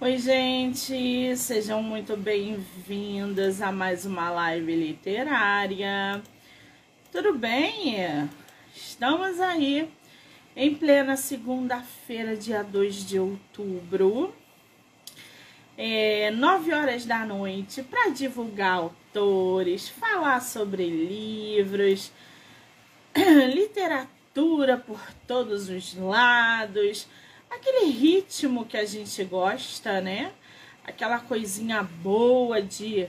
Oi, gente, sejam muito bem-vindas a mais uma live literária. Tudo bem? Estamos aí em plena segunda-feira, dia 2 de outubro, é, 9 horas da noite, para divulgar autores, falar sobre livros, literatura por todos os lados aquele ritmo que a gente gosta, né? Aquela coisinha boa de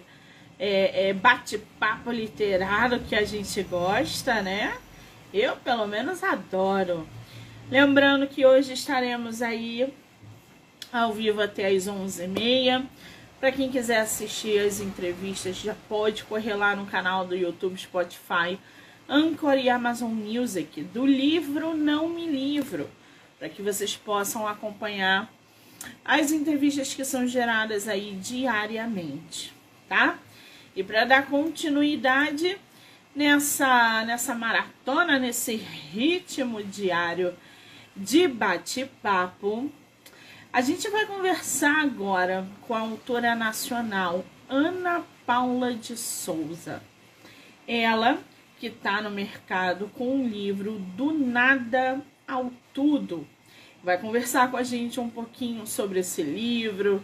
é, é, bate-papo literário que a gente gosta, né? Eu, pelo menos, adoro. Lembrando que hoje estaremos aí ao vivo até às 11h30. Para quem quiser assistir as entrevistas, já pode correr lá no canal do YouTube, Spotify, Anchor e Amazon Music, do livro Não Me Livro para que vocês possam acompanhar as entrevistas que são geradas aí diariamente, tá? E para dar continuidade nessa nessa maratona, nesse ritmo diário de bate-papo, a gente vai conversar agora com a autora nacional Ana Paula de Souza. Ela que está no mercado com o livro Do Nada ao tudo. Vai conversar com a gente um pouquinho sobre esse livro,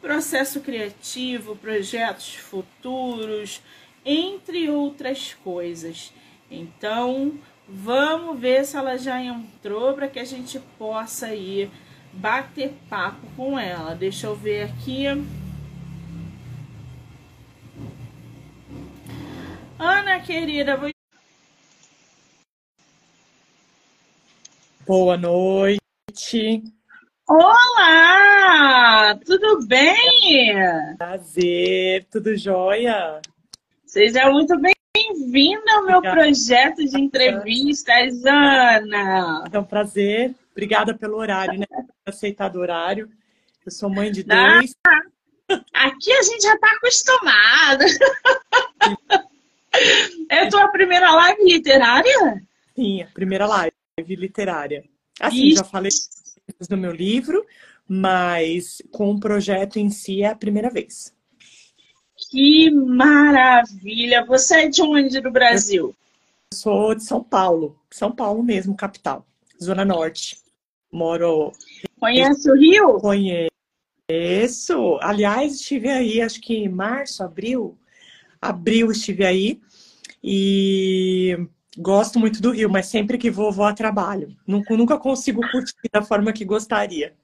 processo criativo, projetos futuros, entre outras coisas. Então, vamos ver se ela já entrou para que a gente possa ir bater papo com ela. Deixa eu ver aqui. Ana querida, vou Boa noite. Olá! Tudo bem? Prazer, tudo jóia? Seja muito bem-vinda ao meu Obrigada. projeto de entrevistas, Ana. É um prazer. Obrigada pelo horário, né? Por aceitar do horário. Eu sou mãe de dois. Ah, aqui a gente já está acostumado. É a tua primeira live literária? Sim, a primeira live literária. Assim, já falei do meu livro, mas com o projeto em si é a primeira vez. Que maravilha! Você é de onde do Brasil? Eu sou de São Paulo, São Paulo mesmo, capital, Zona Norte. Moro. Conhece o Rio? Conheço. Aliás, estive aí, acho que em março, abril. Abril estive aí. E Gosto muito do Rio, mas sempre que vou, vou a trabalho. Nunca, consigo curtir da forma que gostaria.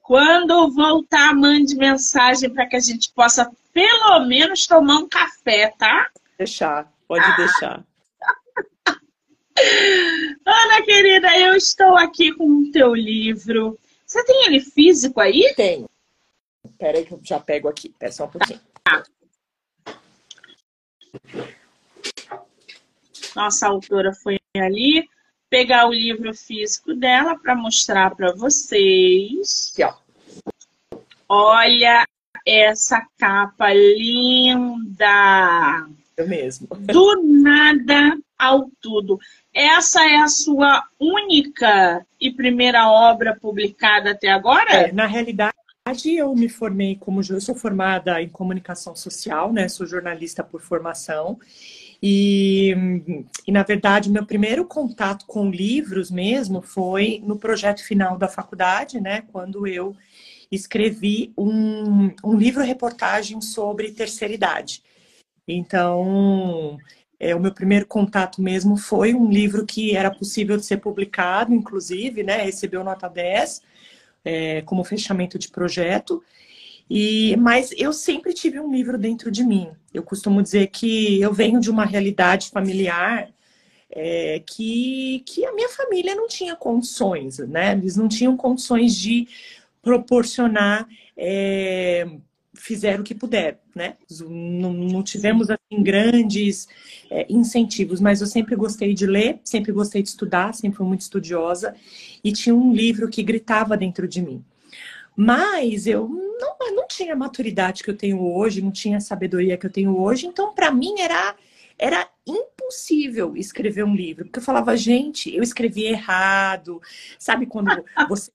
Quando voltar, mande mensagem para que a gente possa, pelo menos, tomar um café, tá? Deixar, pode ah. deixar. Ana querida, eu estou aqui com o teu livro. Você tem ele físico aí? Tenho. Espera aí que eu já pego aqui. Espera só um pouquinho. Tá nossa autora foi ali pegar o livro físico dela para mostrar para vocês. Aqui, ó. Olha essa capa linda! É mesmo. Do nada ao tudo. Essa é a sua única e primeira obra publicada até agora? É, na realidade, eu me formei como eu sou formada em comunicação social, né? Sou jornalista por formação e, e, na verdade, meu primeiro contato com livros mesmo foi no projeto final da faculdade, né? Quando eu escrevi um, um livro-reportagem sobre terceira idade. Então, é, o meu primeiro contato mesmo foi um livro que era possível de ser publicado, inclusive, né? Recebeu nota 10 é, como fechamento de projeto. E, mas eu sempre tive um livro dentro de mim. Eu costumo dizer que eu venho de uma realidade familiar é, que, que a minha família não tinha condições, né? Eles não tinham condições de proporcionar, é, fizeram o que puderam, né? Não, não tivemos assim, grandes é, incentivos, mas eu sempre gostei de ler, sempre gostei de estudar, sempre fui muito estudiosa e tinha um livro que gritava dentro de mim. Mas eu não, não tinha a maturidade que eu tenho hoje, não tinha a sabedoria que eu tenho hoje, então para mim era era impossível escrever um livro, porque eu falava, gente, eu escrevi errado, sabe quando você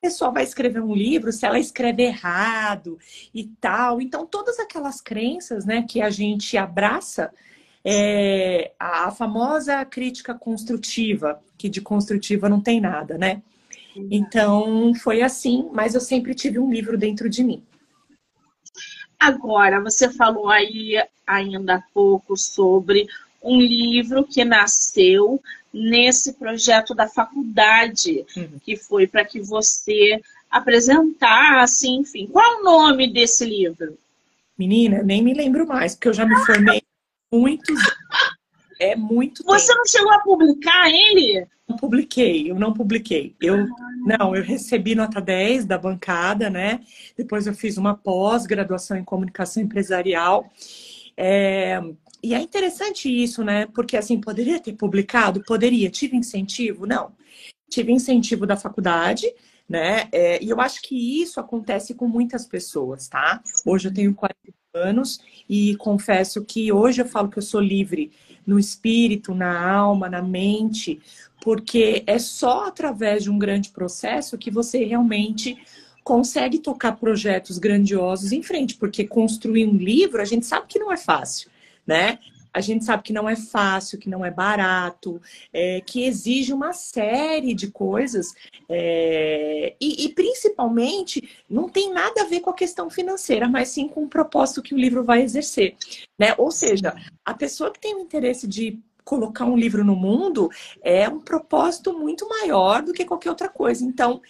pessoa vai escrever um livro se ela escreve errado e tal. Então, todas aquelas crenças né, que a gente abraça, é, a famosa crítica construtiva, que de construtiva não tem nada, né? Então, foi assim, mas eu sempre tive um livro dentro de mim. Agora, você falou aí ainda há pouco sobre um livro que nasceu nesse projeto da faculdade, uhum. que foi para que você apresentasse, enfim. Qual é o nome desse livro? Menina, nem me lembro mais, porque eu já me formei muitos é muito Você tempo. não chegou a publicar ele? Não publiquei, eu não publiquei. Eu não, eu recebi nota 10 da bancada, né? Depois eu fiz uma pós-graduação em comunicação empresarial. É, e é interessante isso, né? Porque assim, poderia ter publicado? Poderia. Tive incentivo? Não. Tive incentivo da faculdade, né? É, e eu acho que isso acontece com muitas pessoas, tá? Hoje eu tenho 40 anos e confesso que hoje eu falo que eu sou livre no espírito, na alma, na mente, porque é só através de um grande processo que você realmente consegue tocar projetos grandiosos em frente, porque construir um livro, a gente sabe que não é fácil, né? A gente sabe que não é fácil, que não é barato, é, que exige uma série de coisas é, e, e, principalmente não tem nada a ver com a questão financeira, mas sim com o propósito que o livro vai exercer. Né? Ou seja, a pessoa que tem o interesse de colocar um livro no mundo é um propósito muito maior do que qualquer outra coisa. Então,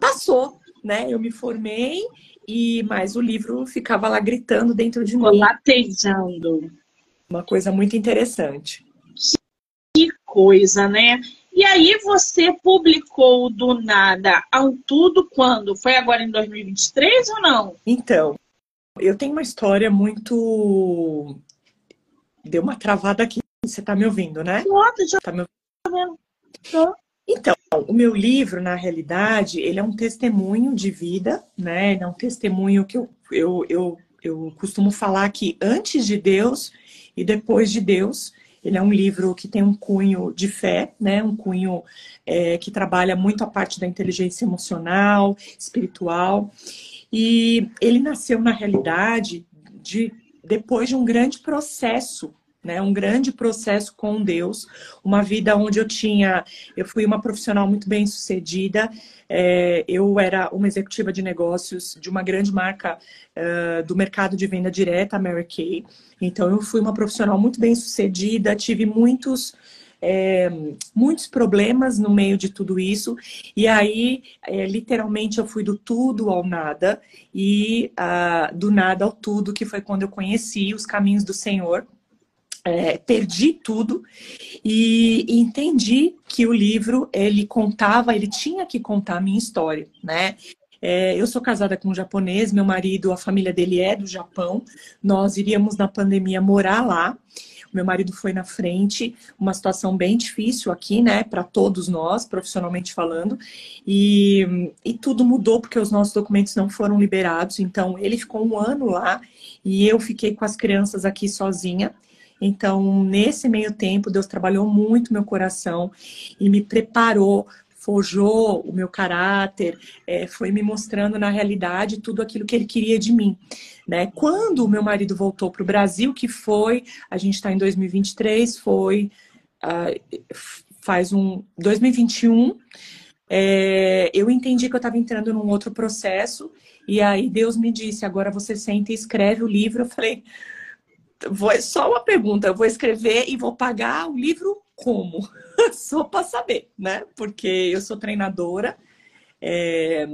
passou, né? Eu me formei e mais o livro ficava lá gritando dentro de mim. Latejando. Uma coisa muito interessante. Que coisa, né? E aí você publicou do nada ao tudo quando? Foi agora em 2023 ou não? Então, eu tenho uma história muito. Deu uma travada aqui. Você está me ouvindo, né? Nossa, já tá me ouvindo. Então, o meu livro, na realidade, ele é um testemunho de vida, né? Ele é um testemunho que eu, eu, eu, eu costumo falar que antes de Deus, e Depois de Deus. Ele é um livro que tem um cunho de fé, né? Um cunho é, que trabalha muito a parte da inteligência emocional, espiritual. E ele nasceu na realidade de depois de um grande processo né? Um grande processo com Deus, uma vida onde eu tinha, eu fui uma profissional muito bem sucedida, é, eu era uma executiva de negócios de uma grande marca uh, do mercado de venda direta, Mary Kay. Então eu fui uma profissional muito bem sucedida, tive muitos é, muitos problemas no meio de tudo isso. E aí, é, literalmente, eu fui do tudo ao nada e uh, do nada ao tudo, que foi quando eu conheci os caminhos do Senhor é, perdi tudo e, entendi que o livro ele contava, ele tinha que contar a minha história, né? É, eu sou casada com um japonês, meu marido, a família dele é do Japão. Nós iríamos na pandemia morar lá. Meu marido foi na frente, uma situação bem difícil aqui, né, para todos nós, profissionalmente falando, e, e tudo mudou porque os nossos documentos não foram liberados. Então, ele ficou um ano lá e eu fiquei com as crianças aqui sozinha. Então, nesse meio tempo, Deus trabalhou muito meu coração e me preparou, forjou o meu caráter, é, foi me mostrando na realidade tudo aquilo que ele queria de mim. Né? Quando o meu marido voltou para o Brasil, que foi, a gente está em 2023, foi uh, faz um 2021, é, eu entendi que eu estava entrando num outro processo e aí Deus me disse, agora você senta e escreve o livro. Eu falei, vou, é só uma pergunta, eu vou escrever e vou pagar o livro como? só para saber, né? Porque eu sou treinadora, é,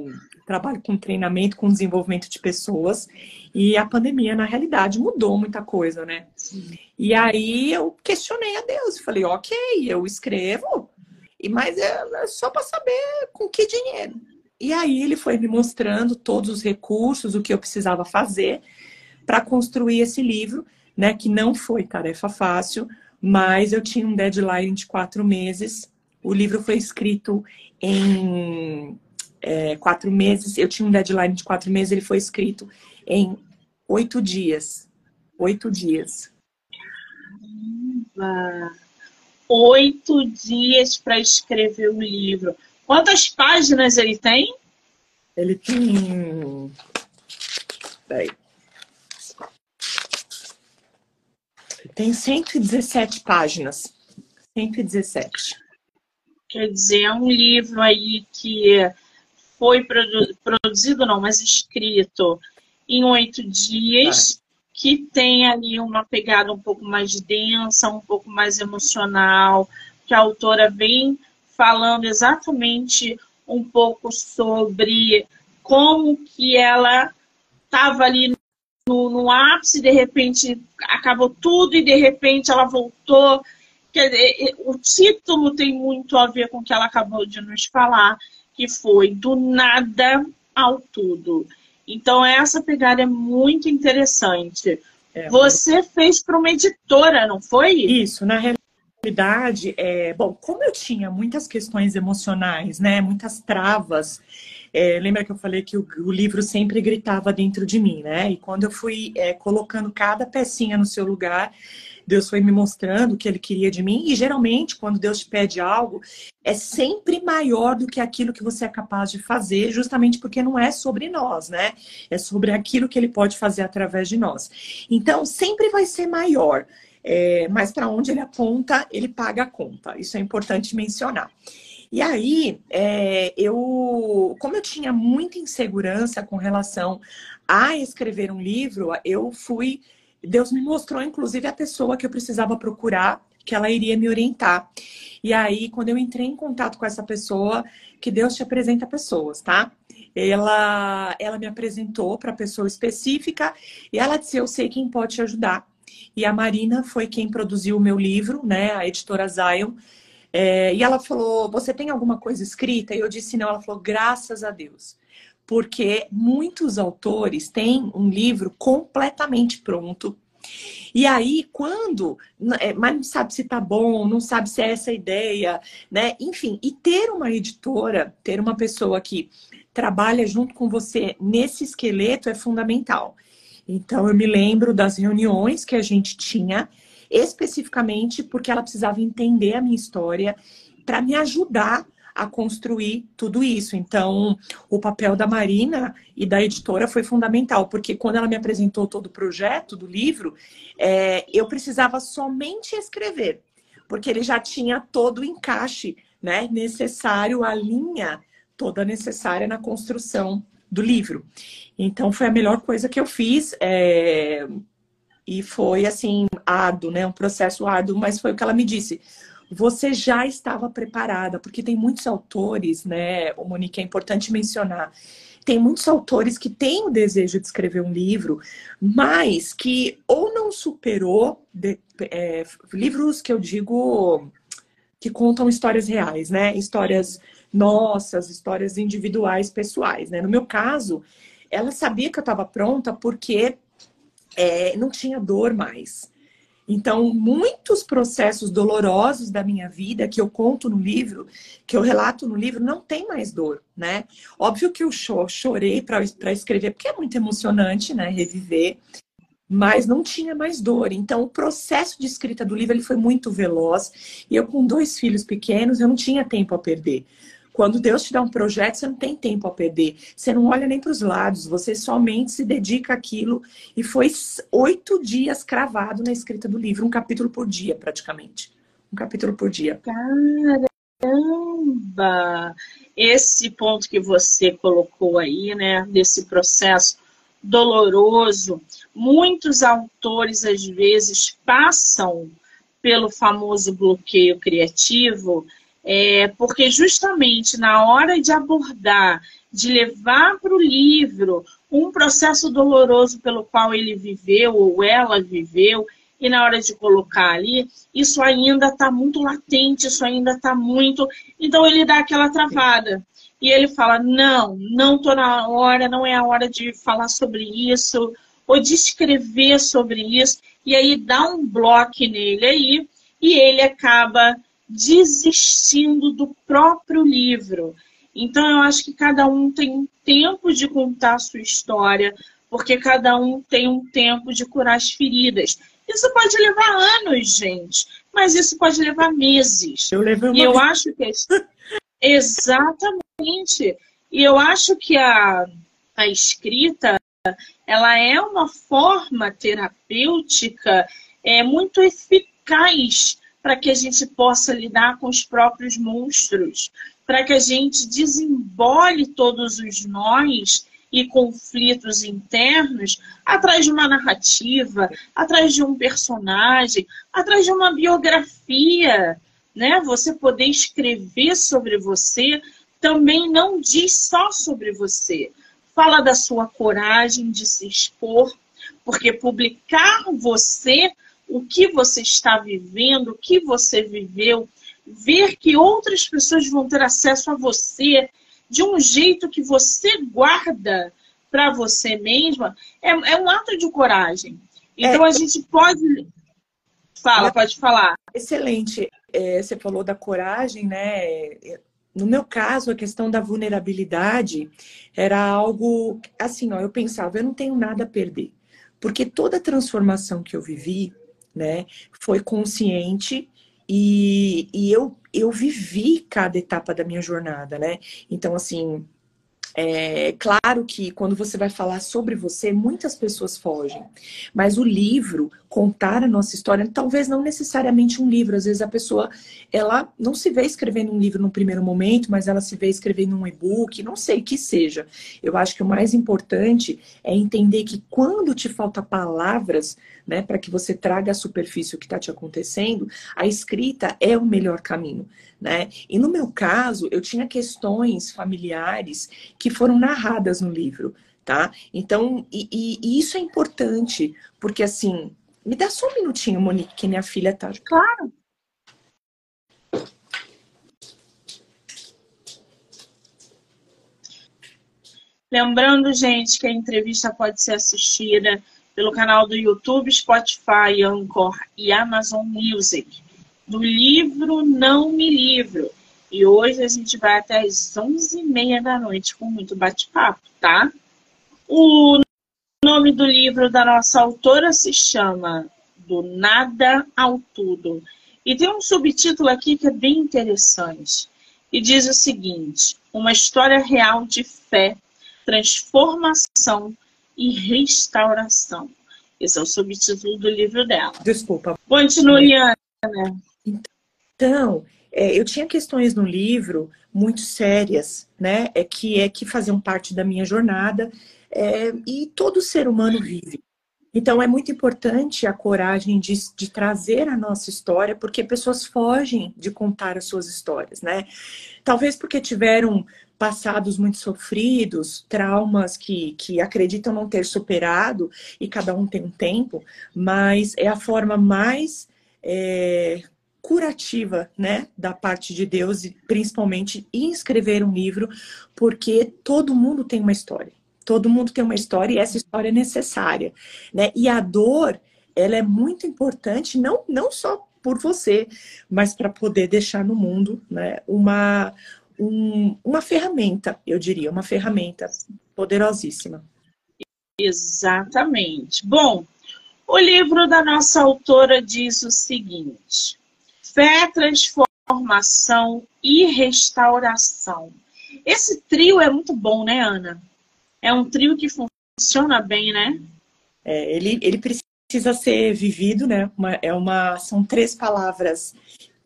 trabalho com treinamento, com desenvolvimento de pessoas, e a pandemia, na realidade, mudou muita coisa, né? E aí eu questionei a Deus, falei, ok, eu escrevo, mas é, é só para saber com que dinheiro. E aí ele foi me mostrando todos os recursos, o que eu precisava fazer para construir esse livro né? Que não foi tarefa fácil, mas eu tinha um deadline de quatro meses. O livro foi escrito em é, quatro meses. Eu tinha um deadline de quatro meses, ele foi escrito em oito dias. Oito dias. Caramba. Oito dias para escrever o livro. Quantas páginas ele tem? Ele tem. Peraí. Tem 117 páginas. 117. Quer dizer, é um livro aí que foi produ produzido, não, mas escrito em oito dias, que tem ali uma pegada um pouco mais densa, um pouco mais emocional, que a autora vem falando exatamente um pouco sobre como que ela estava ali no, no ápice, de repente acabou tudo e de repente ela voltou. Quer dizer, o título tem muito a ver com o que ela acabou de nos falar, que foi do nada ao tudo. Então, essa pegada é muito interessante. É, Você fez para uma editora, não foi? Isso, na realidade, é, bom, como eu tinha muitas questões emocionais, né, muitas travas, é, lembra que eu falei que o, o, livro sempre gritava dentro de mim, né? E quando eu fui é, colocando cada pecinha no seu lugar, Deus foi me mostrando o que Ele queria de mim. E geralmente, quando Deus te pede algo, é sempre maior do que aquilo que você é capaz de fazer, justamente porque não é sobre nós, né? É sobre aquilo que Ele pode fazer através de nós. Então, sempre vai ser maior. É, mas para onde ele aponta, ele paga a conta. Isso é importante mencionar. E aí, é, eu, como eu tinha muita insegurança com relação a escrever um livro, eu fui. Deus me mostrou, inclusive, a pessoa que eu precisava procurar, que ela iria me orientar. E aí, quando eu entrei em contato com essa pessoa, que Deus te apresenta pessoas, tá? Ela, ela me apresentou para pessoa específica e ela disse: Eu sei quem pode te ajudar. E a Marina foi quem produziu o meu livro, né? A editora Zion. É, e ela falou: Você tem alguma coisa escrita? E eu disse: Não. Ela falou: Graças a Deus. Porque muitos autores têm um livro completamente pronto. E aí, quando, é, mas não sabe se tá bom, não sabe se é essa ideia, né? Enfim, e ter uma editora, ter uma pessoa que trabalha junto com você nesse esqueleto é fundamental. Então, eu me lembro das reuniões que a gente tinha especificamente porque ela precisava entender a minha história para me ajudar a construir tudo isso. Então, o papel da Marina e da editora foi fundamental, porque quando ela me apresentou todo o projeto do livro, é, eu precisava somente escrever, porque ele já tinha todo o encaixe né, necessário, a linha toda necessária na construção do livro. Então, foi a melhor coisa que eu fiz. É, e foi assim, árduo, né? Um processo árduo, mas foi o que ela me disse. Você já estava preparada, porque tem muitos autores, né? O Monique é importante mencionar. Tem muitos autores que têm o desejo de escrever um livro, mas que ou não superou de, é, livros que eu digo que contam histórias reais, né? Histórias nossas, histórias individuais, pessoais, né? No meu caso, ela sabia que eu estava pronta porque é, não tinha dor mais. Então, muitos processos dolorosos da minha vida que eu conto no livro, que eu relato no livro, não tem mais dor, né? Óbvio que eu chorei para escrever, porque é muito emocionante, né? Reviver, mas não tinha mais dor. Então, o processo de escrita do livro ele foi muito veloz. E eu, com dois filhos pequenos, eu não tinha tempo a perder. Quando Deus te dá um projeto, você não tem tempo a perder. Você não olha nem para os lados, você somente se dedica àquilo. E foi oito dias cravado na escrita do livro, um capítulo por dia, praticamente. Um capítulo por dia. Caramba! Esse ponto que você colocou aí, né, desse processo doloroso, muitos autores às vezes passam pelo famoso bloqueio criativo é, porque justamente na hora de abordar, de levar para o livro um processo doloroso pelo qual ele viveu ou ela viveu, e na hora de colocar ali, isso ainda está muito latente, isso ainda está muito. Então ele dá aquela travada. E ele fala: não, não estou na hora, não é a hora de falar sobre isso, ou de escrever sobre isso. E aí dá um bloco nele aí, e ele acaba desistindo do próprio livro. Então, eu acho que cada um tem um tempo de contar a sua história, porque cada um tem um tempo de curar as feridas. Isso pode levar anos, gente, mas isso pode levar meses. Eu levei uma... E eu acho que. É exatamente. E eu acho que a, a escrita ela é uma forma terapêutica é, muito eficaz para que a gente possa lidar com os próprios monstros, para que a gente desembole todos os nós e conflitos internos atrás de uma narrativa, atrás de um personagem, atrás de uma biografia, né? Você poder escrever sobre você também não diz só sobre você. Fala da sua coragem de se expor, porque publicar você, o que você está vivendo, o que você viveu, ver que outras pessoas vão ter acesso a você de um jeito que você guarda para você mesma, é, é, um ato de coragem. Então é, a gente pode. Fala, pode falar. Excelente. É, você falou da coragem, né? No meu caso, a questão da vulnerabilidade era algo assim, ó, eu pensava, eu não tenho nada a perder. Porque toda transformação que eu vivi, né, foi consciente e, e eu, eu vivi cada etapa da minha jornada, né? Então, assim, é claro que quando você vai falar sobre você, muitas pessoas fogem. Mas o livro, contar a nossa história, talvez não necessariamente um livro. Às vezes a pessoa, ela não se vê escrevendo um livro no primeiro momento, mas ela se vê escrevendo um e-book, não sei que seja. Eu acho que o mais importante é entender que quando te falta palavras, né, para que você traga à superfície o que está te acontecendo, a escrita é o melhor caminho né? E no meu caso, eu tinha questões familiares que foram narradas no livro, tá? Então, e, e, e isso é importante, porque assim, me dá só um minutinho, Monique, que minha filha tá. Claro. Lembrando, gente, que a entrevista pode ser assistida pelo canal do YouTube, Spotify, Anchor e Amazon Music do livro Não Me Livro. E hoje a gente vai até as 11h30 da noite com muito bate-papo, tá? O nome do livro da nossa autora se chama Do Nada ao Tudo. E tem um subtítulo aqui que é bem interessante. E diz o seguinte: Uma história real de fé, transformação e restauração. Esse é o subtítulo do livro dela. Desculpa. Continue, Ana. Então, é, eu tinha questões no livro muito sérias, né? É que é que faziam parte da minha jornada é, e todo ser humano vive. Então é muito importante a coragem de, de trazer a nossa história, porque pessoas fogem de contar as suas histórias, né? Talvez porque tiveram passados muito sofridos, traumas que, que acreditam não ter superado, e cada um tem um tempo, mas é a forma mais é, curativa, né, da parte de Deus, e principalmente em escrever um livro, porque todo mundo tem uma história. Todo mundo tem uma história e essa história é necessária, né? E a dor, ela é muito importante, não, não só por você, mas para poder deixar no mundo, né, uma, um, uma ferramenta, eu diria, uma ferramenta poderosíssima. Exatamente. Bom, o livro da nossa autora diz o seguinte: fé, transformação e restauração. Esse trio é muito bom, né, Ana? É um trio que funciona bem, né? É, ele, ele precisa ser vivido, né? Uma, é uma, são três palavras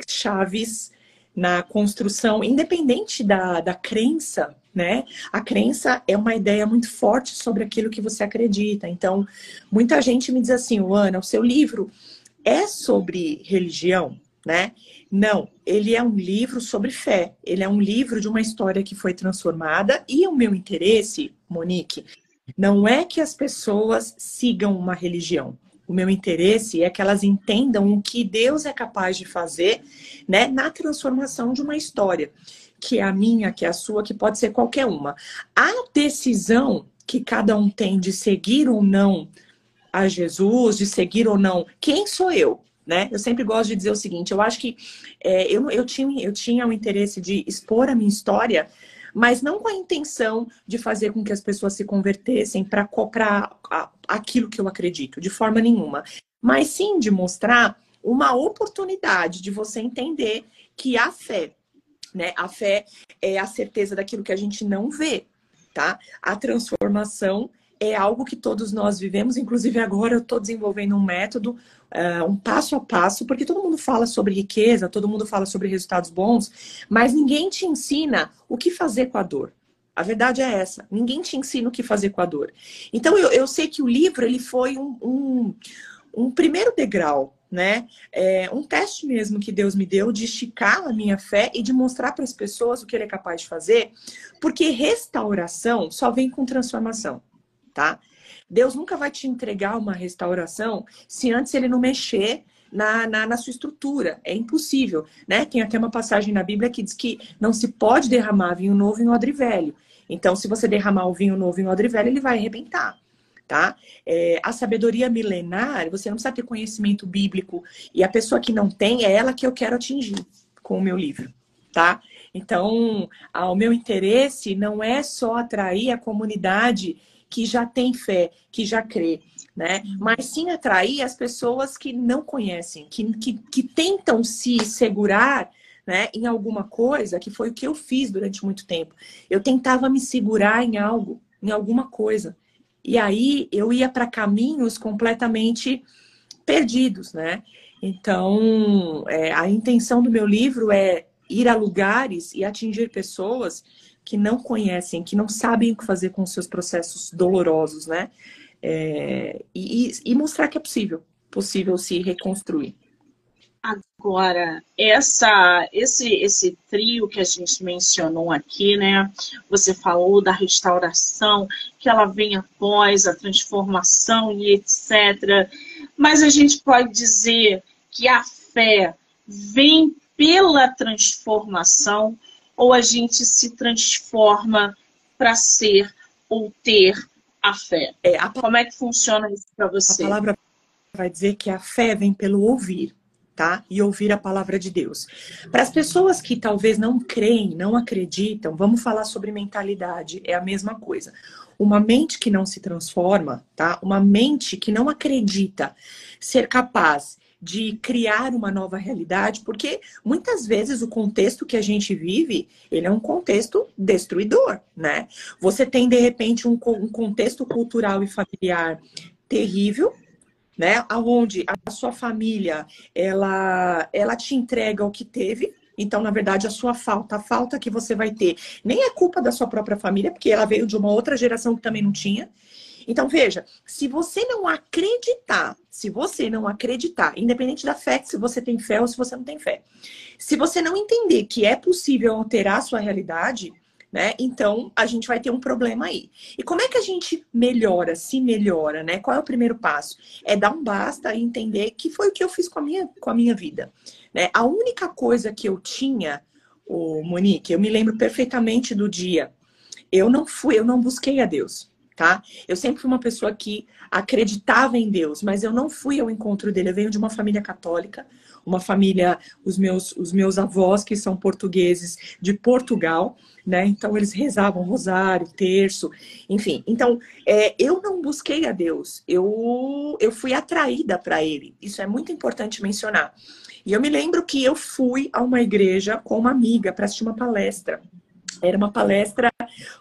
chaves na construção, independente da, da crença, né? A crença é uma ideia muito forte sobre aquilo que você acredita. Então, muita gente me diz assim, Ana, o seu livro é sobre religião? Né? Não, ele é um livro sobre fé. Ele é um livro de uma história que foi transformada. E o meu interesse, Monique, não é que as pessoas sigam uma religião. O meu interesse é que elas entendam o que Deus é capaz de fazer, né, na transformação de uma história, que é a minha, que é a sua, que pode ser qualquer uma. A decisão que cada um tem de seguir ou não a Jesus, de seguir ou não, quem sou eu? Né? Eu sempre gosto de dizer o seguinte: eu acho que é, eu, eu, tinha, eu tinha o interesse de expor a minha história, mas não com a intenção de fazer com que as pessoas se convertessem para aquilo que eu acredito, de forma nenhuma. Mas sim de mostrar uma oportunidade de você entender que a fé Né? A fé é a certeza daquilo que a gente não vê, tá? A transformação é algo que todos nós vivemos, inclusive agora eu estou desenvolvendo um método, uh, um passo a passo, porque todo mundo fala sobre riqueza, todo mundo fala sobre resultados bons, mas ninguém te ensina o que fazer com a dor. A verdade é essa. Ninguém te ensina o que fazer com a dor. Então, eu, eu sei que o livro ele foi um, um, um primeiro degrau, né? É um teste mesmo que Deus me deu de esticar a minha fé e de mostrar para as pessoas o que Ele é capaz de fazer, porque restauração só vem com transformação, tá? Deus nunca vai te entregar uma restauração se antes Ele não mexer na, na, na, sua estrutura. É impossível, né? Tem até uma passagem na Bíblia que diz que não se pode derramar vinho novo em odre velho. Então, se você derramar o vinho novo em odre velho, ele vai arrebentar. Tá? É, a sabedoria milenar, você não precisa ter conhecimento bíblico. E a pessoa que não tem, é ela que eu quero atingir com o meu livro, tá? Então, o meu interesse não é só atrair a comunidade que já tem fé, que já crê, né? Uhum. Mas sim atrair as pessoas que não conhecem, que, que, que tentam se segurar né, em alguma coisa, que foi o que eu fiz durante muito tempo. Eu tentava me segurar em algo, em alguma coisa. E aí eu ia para caminhos completamente perdidos, né? Então, é, a intenção do meu livro é ir a lugares e atingir pessoas que não conhecem, que não sabem o que fazer com os seus processos dolorosos, né? É, e, e mostrar que é possível, possível se reconstruir. Agora, essa, esse, esse trio que a gente mencionou aqui, né? Você falou da restauração, que ela vem após a transformação e etc. Mas a gente pode dizer que a fé vem pela transformação ou a gente se transforma para ser ou ter a fé? É, a... Como é que funciona isso para você? A palavra vai dizer que a fé vem pelo ouvir. Tá? E ouvir a palavra de Deus. Para as pessoas que talvez não creem, não acreditam, vamos falar sobre mentalidade, é a mesma coisa. Uma mente que não se transforma, tá? Uma mente que não acredita ser capaz de criar uma nova realidade, porque muitas vezes o contexto que a gente vive, ele é um contexto destruidor, né? Você tem, de repente, um, um contexto cultural e familiar terrível, né? Onde a sua família, ela, ela te entrega o que teve, então, na verdade, a sua falta, a falta que você vai ter, nem é culpa da sua própria família, porque ela veio de uma outra geração que também não tinha. Então, veja, se você não acreditar, se você não acreditar, independente da fé, se você tem fé ou se você não tem fé, se você não entender que é possível alterar a sua realidade, né? Então a gente vai ter um problema aí. E como é que a gente melhora, se melhora, né? Qual é o primeiro passo? É dar um basta e entender que foi o que eu fiz com a minha, com a minha vida. Né? A única coisa que eu tinha, o Monique, eu me lembro perfeitamente do dia. Eu não fui, eu não busquei a Deus tá? Eu sempre fui uma pessoa que acreditava em Deus, mas eu não fui ao encontro dele. Eu venho de uma família católica, uma família, os meus, os meus avós, que são portugueses de Portugal, né? Então eles rezavam rosário, terço, enfim. Então é, eu não busquei a Deus, eu, eu fui atraída para ele. Isso é muito importante mencionar. E eu me lembro que eu fui a uma igreja com uma amiga para assistir uma palestra. Era uma palestra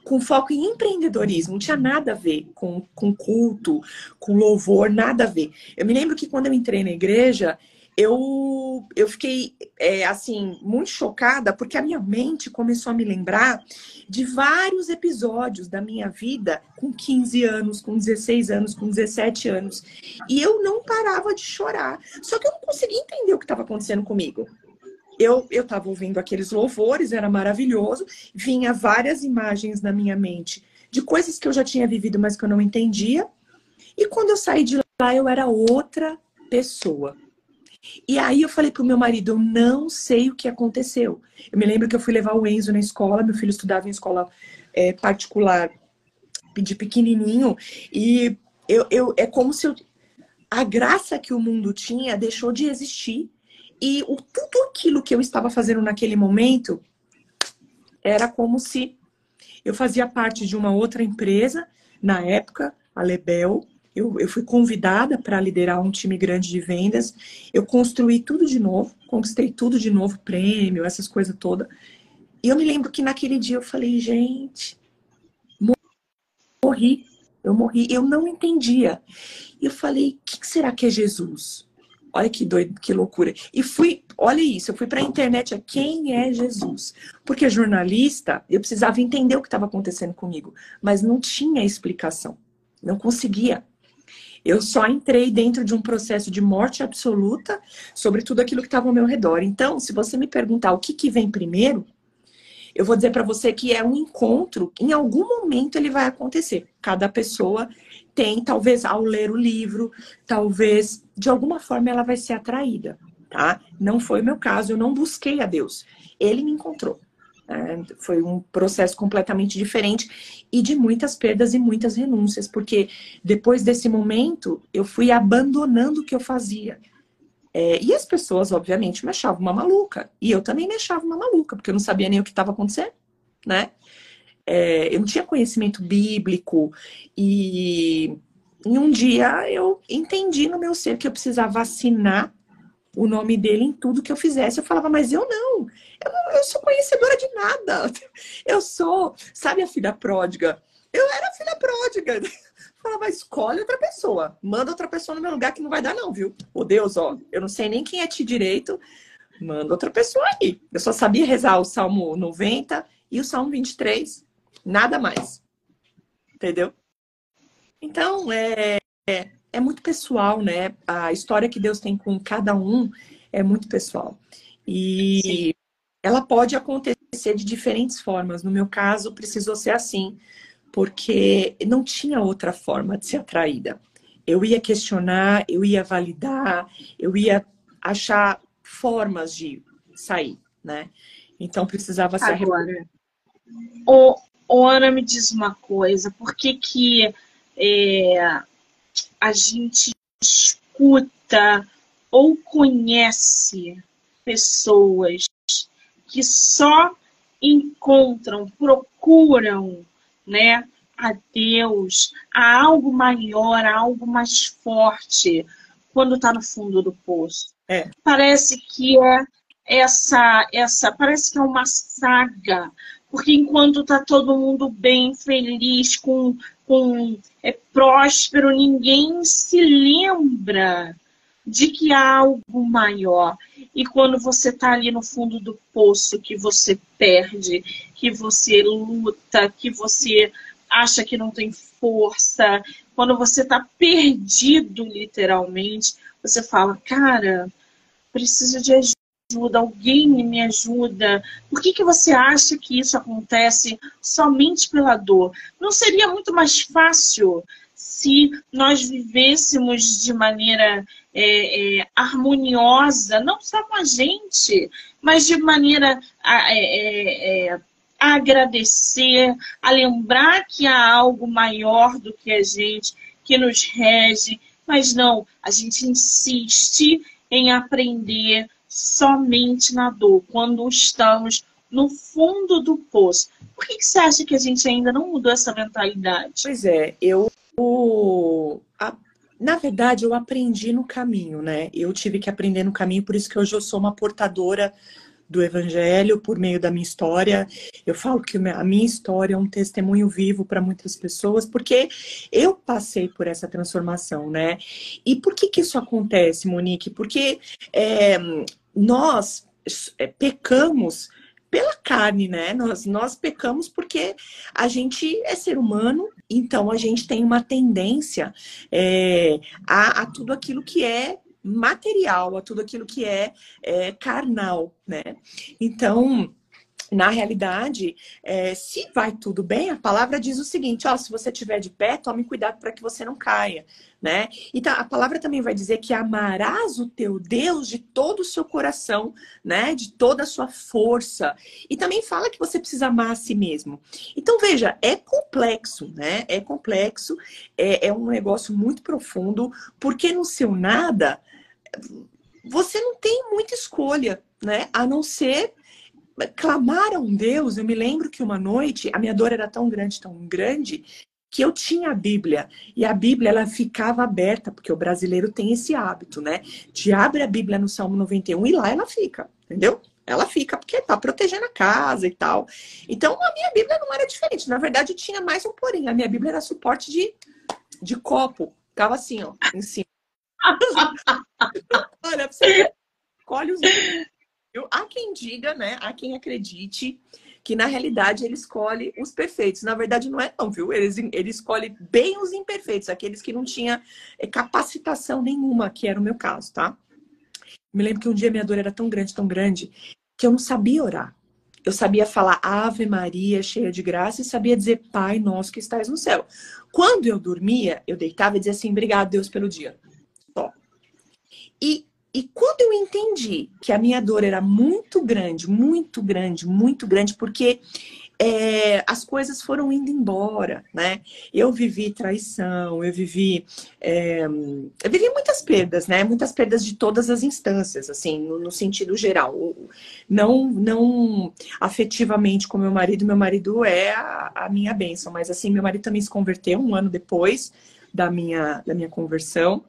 com foco em empreendedorismo, não tinha nada a ver com, com culto, com louvor, nada a ver. Eu me lembro que quando eu entrei na igreja, eu, eu fiquei, é, assim, muito chocada, porque a minha mente começou a me lembrar de vários episódios da minha vida com 15 anos, com 16 anos, com 17 anos. E eu não parava de chorar. Só que eu não conseguia entender o que estava acontecendo comigo eu estava ouvindo aqueles louvores, era maravilhoso, vinha várias imagens na minha mente de coisas que eu já tinha vivido, mas que eu não entendia. E quando eu saí de lá, eu era outra pessoa. E aí eu falei pro meu marido, eu não sei o que aconteceu. Eu me lembro que eu fui levar o Enzo na escola, meu filho estudava em escola é, particular de pequenininho, e eu, eu, é como se eu, a graça que o mundo tinha deixou de existir. E o, tudo aquilo que eu estava fazendo naquele momento era como se eu fazia parte de uma outra empresa, na época, a Lebel. Eu, eu fui convidada para liderar um time grande de vendas. Eu construí tudo de novo, conquistei tudo de novo, prêmio, essas coisas todas. E eu me lembro que naquele dia eu falei, gente, morri, eu morri, eu não entendia. E eu falei, o que será que é Jesus? Olha que doido, que loucura. E fui, olha isso, eu fui para a internet, quem é Jesus? Porque jornalista, eu precisava entender o que estava acontecendo comigo, mas não tinha explicação. Não conseguia. Eu só entrei dentro de um processo de morte absoluta sobre tudo aquilo que estava ao meu redor. Então, se você me perguntar o que, que vem primeiro, eu vou dizer para você que é um encontro, em algum momento ele vai acontecer. Cada pessoa tem, talvez ao ler o livro, talvez de alguma forma ela vai ser atraída, tá? Não foi o meu caso, eu não busquei a Deus. Ele me encontrou. É, foi um processo completamente diferente e de muitas perdas e muitas renúncias, porque depois desse momento eu fui abandonando o que eu fazia. É, e as pessoas, obviamente, me achavam uma maluca. E eu também me achava uma maluca, porque eu não sabia nem o que estava acontecendo, né? É, eu não tinha conhecimento bíblico. E em um dia eu entendi no meu ser que eu precisava assinar o nome dele em tudo que eu fizesse. Eu falava, mas eu não. Eu, não, eu sou conhecedora de nada. Eu sou, sabe a filha pródiga? Eu era filha pródiga. Falava, escolhe outra pessoa. Manda outra pessoa no meu lugar que não vai dar, não, viu? Ô Deus, ó, eu não sei nem quem é ti direito. Manda outra pessoa aí. Eu só sabia rezar o Salmo 90 e o Salmo 23. Nada mais. Entendeu? Então, é, é, é muito pessoal, né? A história que Deus tem com cada um é muito pessoal. E Sim. ela pode acontecer de diferentes formas. No meu caso, precisou ser assim, porque não tinha outra forma de ser atraída. Eu ia questionar, eu ia validar, eu ia achar formas de sair, né? Então precisava ser Agora, o, o Ana me diz uma coisa, por que que é, a gente escuta ou conhece pessoas que só encontram, procuram, né, a Deus, a algo maior, a algo mais forte, quando está no fundo do poço. É. Parece que é essa, essa, parece que é uma saga, porque enquanto está todo mundo bem, feliz, com com é próspero, ninguém se lembra de que há algo maior. E quando você está ali no fundo do poço, que você perde, que você luta, que você acha que não tem força, quando você está perdido, literalmente, você fala, cara, preciso de ajuda ajuda, alguém me ajuda. Por que, que você acha que isso acontece somente pela dor? Não seria muito mais fácil se nós vivêssemos de maneira é, é, harmoniosa, não só com a gente, mas de maneira é, é, é, a agradecer, a lembrar que há algo maior do que a gente, que nos rege, mas não, a gente insiste em aprender somente na dor, quando estamos no fundo do poço. Por que, que você acha que a gente ainda não mudou essa mentalidade? Pois é, eu. A, na verdade, eu aprendi no caminho, né? Eu tive que aprender no caminho, por isso que hoje eu sou uma portadora do Evangelho por meio da minha história. Eu falo que a minha história é um testemunho vivo para muitas pessoas, porque eu passei por essa transformação, né? E por que, que isso acontece, Monique? Porque é, nós é, pecamos pela carne, né? Nós, nós pecamos porque a gente é ser humano, então a gente tem uma tendência é, a, a, tudo aquilo que é material, a tudo aquilo que é, é carnal, né? Então na realidade, é, se vai tudo bem, a palavra diz o seguinte: ó, se você estiver de pé, tome cuidado para que você não caia, né? Então, a palavra também vai dizer que amarás o teu Deus de todo o seu coração, né? De toda a sua força. E também fala que você precisa amar a si mesmo. Então, veja, é complexo, né? É complexo, é, é um negócio muito profundo, porque no seu nada você não tem muita escolha, né? A não ser clamar a um Deus. Eu me lembro que uma noite a minha dor era tão grande, tão grande, que eu tinha a Bíblia. E a Bíblia ela ficava aberta, porque o brasileiro tem esse hábito, né? De abre a Bíblia no Salmo 91 e lá ela fica, entendeu? Ela fica porque tá protegendo a casa e tal. Então a minha Bíblia não era diferente. Na verdade, tinha mais um porém. A minha Bíblia era suporte de, de copo. Ficava assim, ó, em cima. Olha, você escolhe os. Há quem diga, né? Há quem acredite que na realidade ele escolhe os perfeitos. Na verdade, não é não, viu? Ele, ele escolhe bem os imperfeitos, aqueles que não tinham eh, capacitação nenhuma, que era o meu caso, tá? Me lembro que um dia minha dor era tão grande, tão grande, que eu não sabia orar. Eu sabia falar Ave Maria, cheia de graça, e sabia dizer Pai nosso que estás no céu. Quando eu dormia, eu deitava e dizia assim: Obrigado, Deus, pelo dia. Só. E e quando eu entendi que a minha dor era muito grande, muito grande, muito grande, porque é, as coisas foram indo embora, né? Eu vivi traição, eu vivi, é, eu vivi muitas perdas, né? Muitas perdas de todas as instâncias, assim, no, no, sentido geral. Não, não afetivamente com meu marido, meu marido é a, a minha bênção, mas assim, meu marido também se converteu um ano depois da minha, da minha conversão.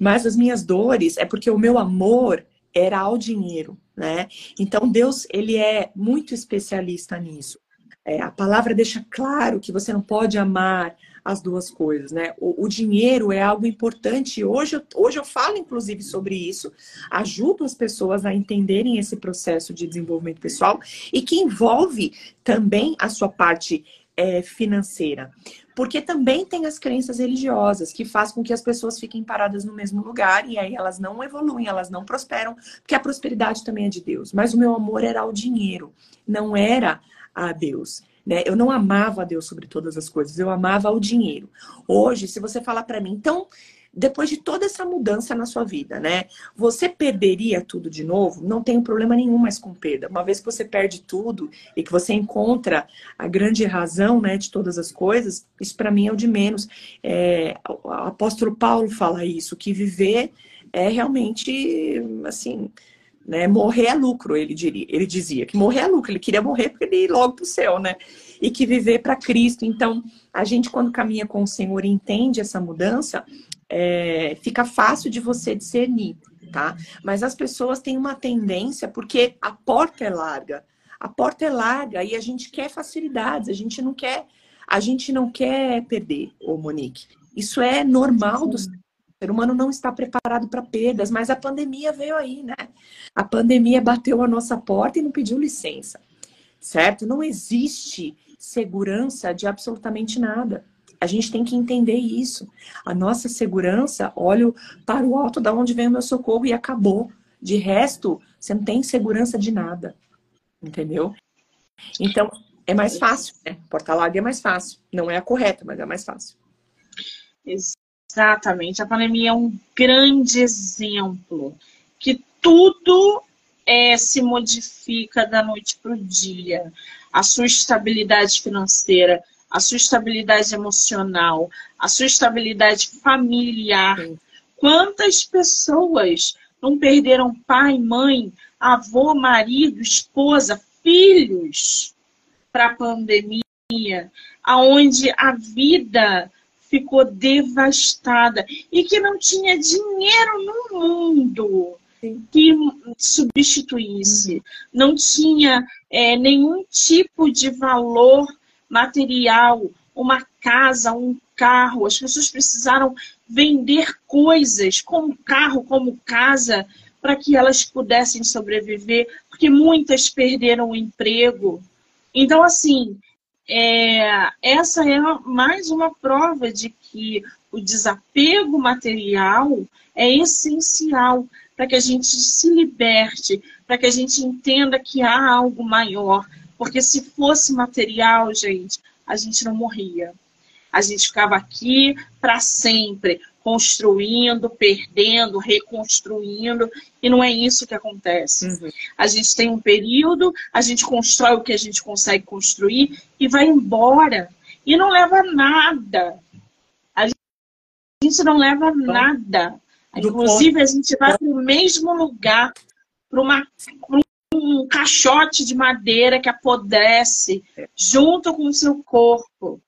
Mas as minhas dores é porque o meu amor era ao dinheiro, né? Então Deus, ele é muito especialista nisso. É, a palavra deixa claro que você não pode amar as duas coisas, né? O, o, dinheiro é algo importante. Hoje, hoje eu falo, inclusive, sobre isso, ajudo as pessoas a entenderem esse processo de desenvolvimento pessoal e que envolve também a sua parte é, financeira. Porque também tem as crenças religiosas que faz com que as pessoas fiquem paradas no mesmo lugar e aí elas não evoluem, elas não prosperam, porque a prosperidade também é de Deus. Mas o meu amor era ao dinheiro, não era a Deus. Né? Eu não amava a Deus sobre todas as coisas, eu amava o dinheiro. Hoje, se você falar para mim, então depois de toda essa mudança na sua vida, né? Você perderia tudo de novo? Não tem problema nenhum mais com perda. Uma vez que você perde tudo e que você encontra a grande razão, né, de todas as coisas, isso para mim é o de menos. É, o apóstolo Paulo fala isso, que viver é realmente, assim, né, morrer é lucro, ele diria. Ele dizia que morrer é lucro. Ele queria morrer porque ele ia logo para o céu, né? E que viver para Cristo. Então, a gente quando caminha com o Senhor e entende essa mudança, é, fica fácil de você discernir, tá? Mas as pessoas têm uma tendência, porque a porta é larga. A porta é larga e a gente quer facilidades, a gente não quer, a gente não quer perder, ô Monique. Isso é normal do ser humano não está preparado para perdas, mas a pandemia veio aí, né? A pandemia bateu a nossa porta e não pediu licença, certo? Não existe segurança de absolutamente nada. A gente tem que entender isso. A nossa segurança, olho para o alto da onde vem o meu socorro e acabou. De resto, você não tem segurança de nada. Entendeu? Então, é mais fácil, né? Porta larga é mais fácil. Não é a correta, mas é mais fácil. Exatamente. A pandemia é um grande exemplo que tudo é, se modifica da noite para o dia. A sua estabilidade financeira, a sua estabilidade emocional, a sua estabilidade familiar. Sim. Quantas pessoas não perderam pai, mãe, avô, marido, esposa, filhos para a pandemia, aonde a vida ficou devastada e que não tinha dinheiro no mundo que substituísse, não tinha é, nenhum tipo de valor material, uma casa, um carro. As pessoas precisaram vender coisas, como carro, como casa, para que elas pudessem sobreviver, porque muitas perderam o emprego. Então, assim, é, essa é mais uma prova de que o desapego material é essencial para que a gente se liberte, para que a gente entenda que há algo maior, porque se fosse material, gente, a gente não morria. A gente ficava aqui para sempre, construindo, perdendo, reconstruindo, e não é isso que acontece. Uhum. A gente tem um período, a gente constrói o que a gente consegue construir e vai embora. E não leva nada. A gente não leva nada. Inclusive, a gente vai para o mesmo lugar, para uma, um caixote de madeira que apodrece junto com o seu corpo.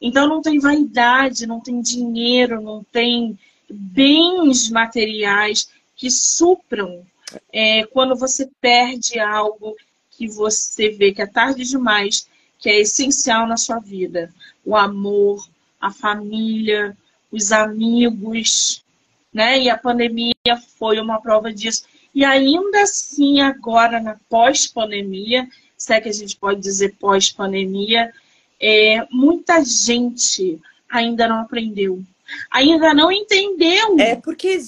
Então não tem vaidade, não tem dinheiro, não tem bens materiais que supram é, quando você perde algo que você vê que é tarde demais, que é essencial na sua vida. O amor, a família, os amigos, né? E a pandemia foi uma prova disso. E ainda assim, agora na pós-pandemia, se é que a gente pode dizer pós-pandemia, é, muita gente ainda não aprendeu, ainda não entendeu. É porque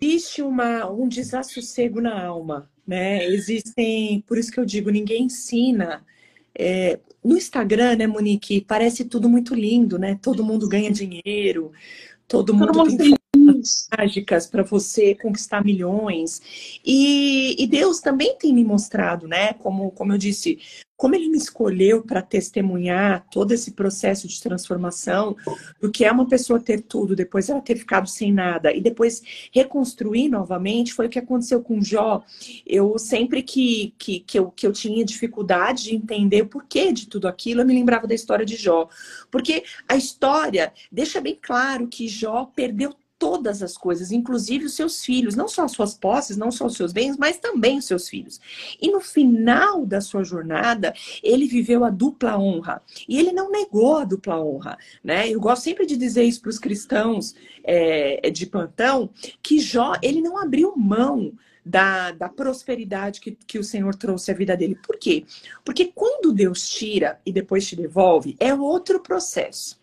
existe uma, um desassossego na alma, né? Existem, por isso que eu digo, ninguém ensina. É, no Instagram, né, Monique, parece tudo muito lindo, né? Todo mundo ganha dinheiro, todo mundo, todo mundo tem mágicas para você conquistar milhões. E, e, Deus também tem me mostrado, né? Como, como eu disse, como ele me escolheu para testemunhar todo esse processo de transformação, do que é uma pessoa ter tudo, depois ela ter ficado sem nada, e depois reconstruir novamente, foi o que aconteceu com Jó. Eu sempre que, que, que, eu, que eu tinha dificuldade de entender o porquê de tudo aquilo, eu me lembrava da história de Jó. Porque a história deixa bem claro que Jó perdeu todas as coisas, inclusive os seus filhos, não só as suas posses, não só os seus bens, mas também os seus filhos. E no final da sua jornada, ele viveu a dupla honra. E ele não negou a dupla honra, né? Eu gosto sempre de dizer isso para os cristãos é, de plantão, que Jó, ele não abriu mão da, da prosperidade que, que o Senhor trouxe à vida dele. Por quê? Porque quando Deus tira e depois te devolve, é outro processo.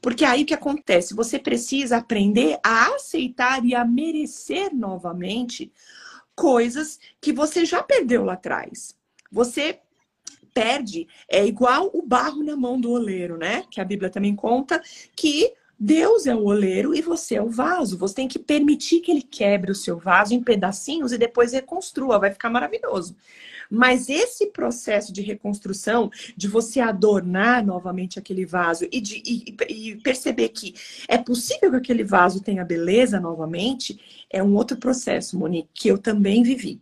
Porque aí o que acontece? Você precisa aprender a aceitar e a merecer novamente coisas que você já perdeu lá atrás. Você perde, é igual o barro na mão do oleiro, né? Que a Bíblia também conta que Deus é o oleiro e você é o vaso. Você tem que permitir que ele quebre o seu vaso em pedacinhos e depois reconstrua, vai ficar maravilhoso. Mas esse processo de reconstrução, de você adornar novamente aquele vaso e, de, e, e perceber que é possível que aquele vaso tenha beleza novamente, é um outro processo, Monique, que eu também vivi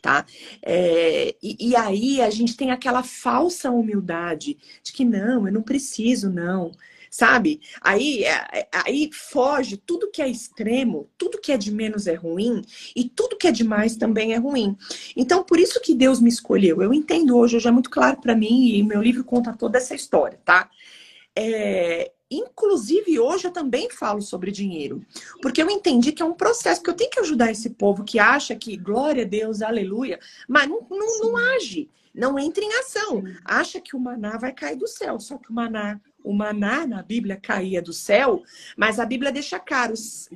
tá? É, e, e, aí a gente tem aquela falsa humildade de que não, eu não preciso, não sabe? Aí, é, é, aí foge tudo que é extremo, tudo que é de menos é ruim e tudo que é demais também é ruim. Então, por isso que Deus me escolheu. Eu entendo hoje, hoje é muito claro para mim e meu livro conta toda essa história, tá? É, inclusive, hoje eu também falo sobre dinheiro, porque eu entendi que é um processo que eu tenho que ajudar esse povo que acha que glória a Deus, aleluia, mas não, não, não age, não entra em ação, acha que o maná vai cair do céu, só que o maná o maná na Bíblia caía do céu, mas a Bíblia deixa claro,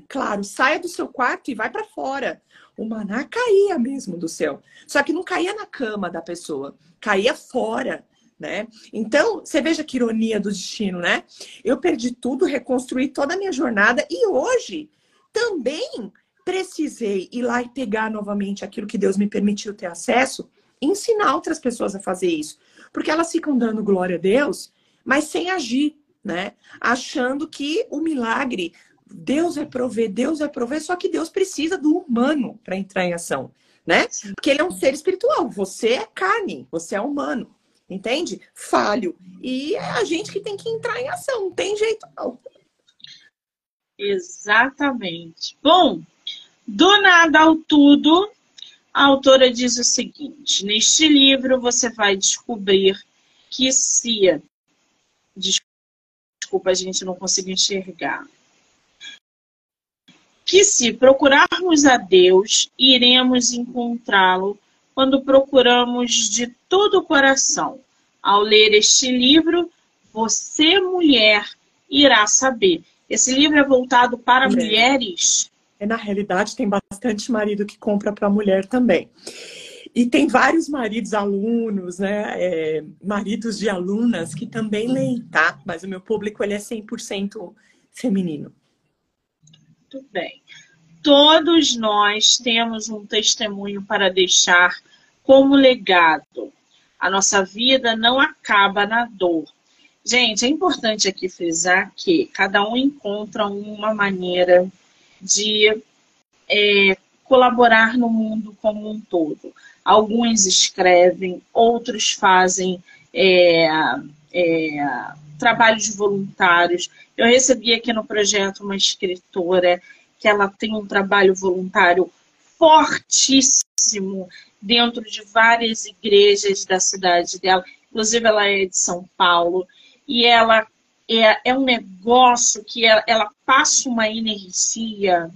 claro, saia do seu quarto e vai para fora. O maná caía mesmo do céu, só que não caía na cama da pessoa, caía fora, né? Então, você veja que ironia do destino, né? Eu perdi tudo, reconstruí toda a minha jornada e hoje também precisei ir lá e pegar novamente aquilo que Deus me permitiu ter acesso, ensinar outras pessoas a fazer isso. Porque elas ficam dando glória a Deus mas sem agir, né? Achando que o milagre, Deus vai prover, Deus vai prover, só que Deus precisa do humano para entrar em ação, né? Porque ele é um ser espiritual, você é carne, você é humano, entende? Falho. E é a gente que tem que entrar em ação, não tem jeito não. Exatamente. Bom, do nada ao tudo, a autora diz o seguinte: neste livro você vai descobrir que se Desculpa, a gente não consigo enxergar. Que se procurarmos a Deus, iremos encontrá-lo quando procuramos de todo o coração. Ao ler este livro, você, mulher, irá saber. Esse livro é voltado para mulheres? É, na realidade, tem bastante marido que compra para mulher também. E tem vários maridos alunos, né? É, maridos de alunas que também leem, tá? Mas o meu público ele é 100% feminino. Muito bem. Todos nós temos um testemunho para deixar como legado. A nossa vida não acaba na dor. Gente, é importante aqui frisar que cada um encontra uma maneira de é, colaborar no mundo como um todo. Alguns escrevem, outros fazem é, é, trabalhos voluntários. Eu recebi aqui no projeto uma escritora que ela tem um trabalho voluntário fortíssimo dentro de várias igrejas da cidade dela. Inclusive, ela é de São Paulo. E ela é, é um negócio que ela, ela passa uma energia,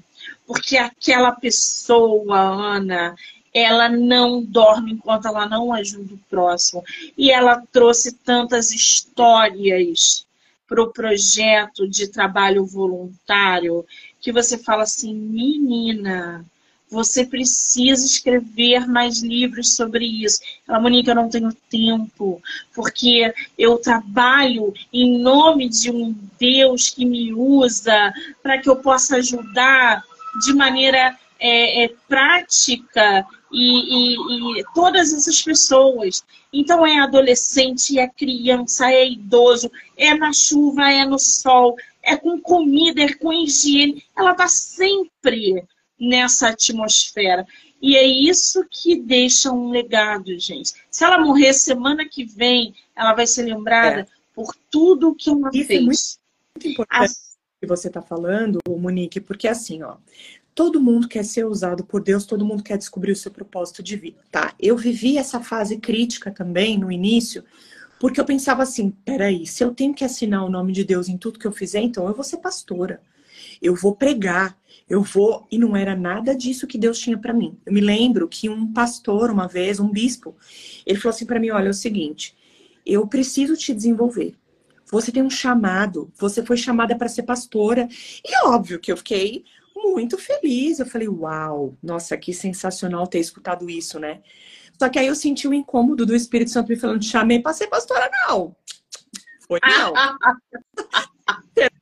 porque aquela pessoa, Ana, ela não dorme enquanto ela não ajuda o próximo. E ela trouxe tantas histórias para o projeto de trabalho voluntário que você fala assim, menina, você precisa escrever mais livros sobre isso. Ela, Monique, eu não tenho tempo, porque eu trabalho em nome de um Deus que me usa para que eu possa ajudar de maneira é, é, prática e, e, e, todas essas pessoas. Então é adolescente, é criança, é idoso, é na chuva, é no sol, é com comida, é com higiene. Ela está sempre nessa atmosfera. E é isso que deixa um legado, gente. Se ela morrer semana que vem, ela vai ser lembrada é. por tudo que ela isso fez. É muito, muito importante As... que você está falando, Monique, porque assim, ó, todo mundo quer ser usado por Deus, todo mundo quer descobrir o seu propósito de vida, tá? Eu vivi essa fase crítica também no início, porque eu pensava assim, peraí, se eu tenho que assinar o nome de Deus em tudo que eu fizer, então eu vou ser pastora. Eu vou pregar, eu vou. E não era nada disso que Deus tinha para mim. Eu me lembro que um pastor, uma vez, um bispo, ele falou assim para mim: olha, é o seguinte, eu preciso te desenvolver. Você tem um chamado, você foi chamada para ser pastora. E óbvio que eu fiquei muito feliz. Eu falei, uau, nossa, que sensacional ter escutado isso, né? Só que aí eu senti o incômodo do Espírito Santo me falando, chamei para ser pastora, não. Foi não.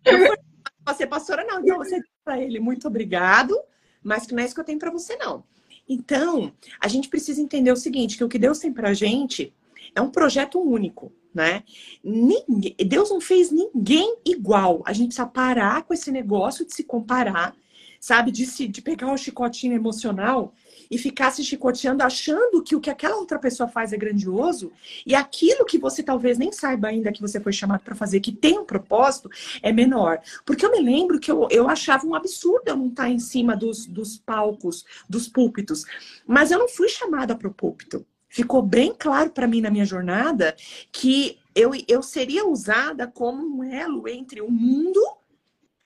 para ser pastora, não. Então você para ele, muito obrigado, mas que não é isso que eu tenho para você, não. Então, a gente precisa entender o seguinte, que o que Deus tem pra gente é um projeto único, né? Ninguém, Deus não fez ninguém igual. A gente precisa parar com esse negócio de se comparar, sabe? De, se, de pegar o chicotinho emocional e ficar se chicoteando achando que o que aquela outra pessoa faz é grandioso e aquilo que você talvez nem saiba ainda que você foi chamado para fazer, que tem um propósito, é menor. Porque eu me lembro que eu, eu achava um absurdo eu não estar em cima dos, dos palcos, dos púlpitos. Mas eu não fui chamada para o púlpito. Ficou bem claro para mim na minha jornada que eu, eu seria usada como um elo entre o mundo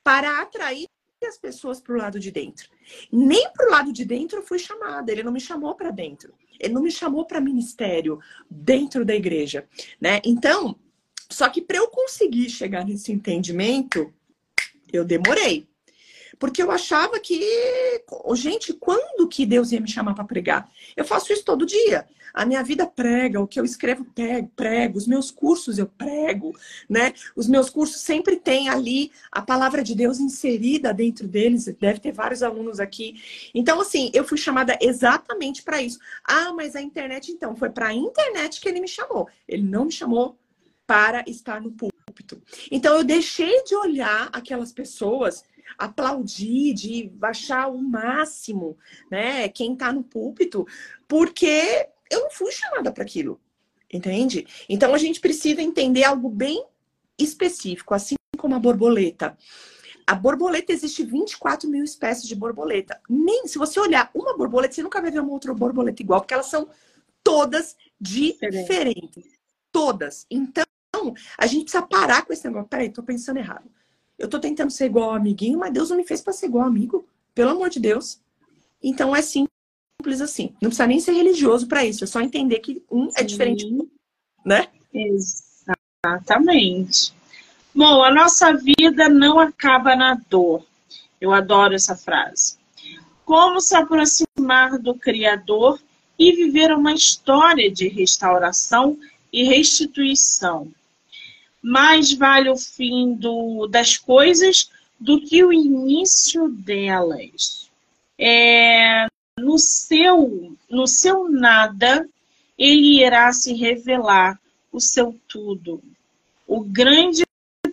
para atrair as pessoas para o lado de dentro. Nem para o lado de dentro eu fui chamada, ele não me chamou para dentro. Ele não me chamou para ministério dentro da igreja, né? Então, só que para eu conseguir chegar nesse entendimento, eu demorei. Porque eu achava que, gente, quando que Deus ia me chamar para pregar? Eu faço isso todo dia. A minha vida prega, o que eu escrevo prego, os meus cursos eu prego, né? Os meus cursos sempre têm ali a palavra de Deus inserida dentro deles, deve ter vários alunos aqui. Então, assim, eu fui chamada exatamente para isso. Ah, mas a internet, então, foi para a internet que ele me chamou. Ele não me chamou para estar no púlpito. Então, eu deixei de olhar aquelas pessoas aplaudir, de baixar o máximo, né? Quem está no púlpito, porque eu não fui chamada para aquilo, entende? Então a gente precisa entender algo bem específico, assim como a borboleta. A borboleta existe 24 mil espécies de borboleta. Nem se você olhar uma borboleta, você nunca vai ver uma outra borboleta igual, porque elas são todas diferentes. Todas. Então, a gente precisa parar com esse negócio. Peraí, tô pensando errado. Eu tô tentando ser igual ao amiguinho, mas Deus não me fez para ser igual ao amigo. Pelo amor de Deus. Então é sim simples assim. Não precisa nem ser religioso para isso, é só entender que um é diferente né? Exatamente. Bom, a nossa vida não acaba na dor. Eu adoro essa frase. Como se aproximar do Criador e viver uma história de restauração e restituição. Mais vale o fim do, das coisas do que o início delas. É, no seu, no seu nada, ele irá se revelar o seu tudo, o grande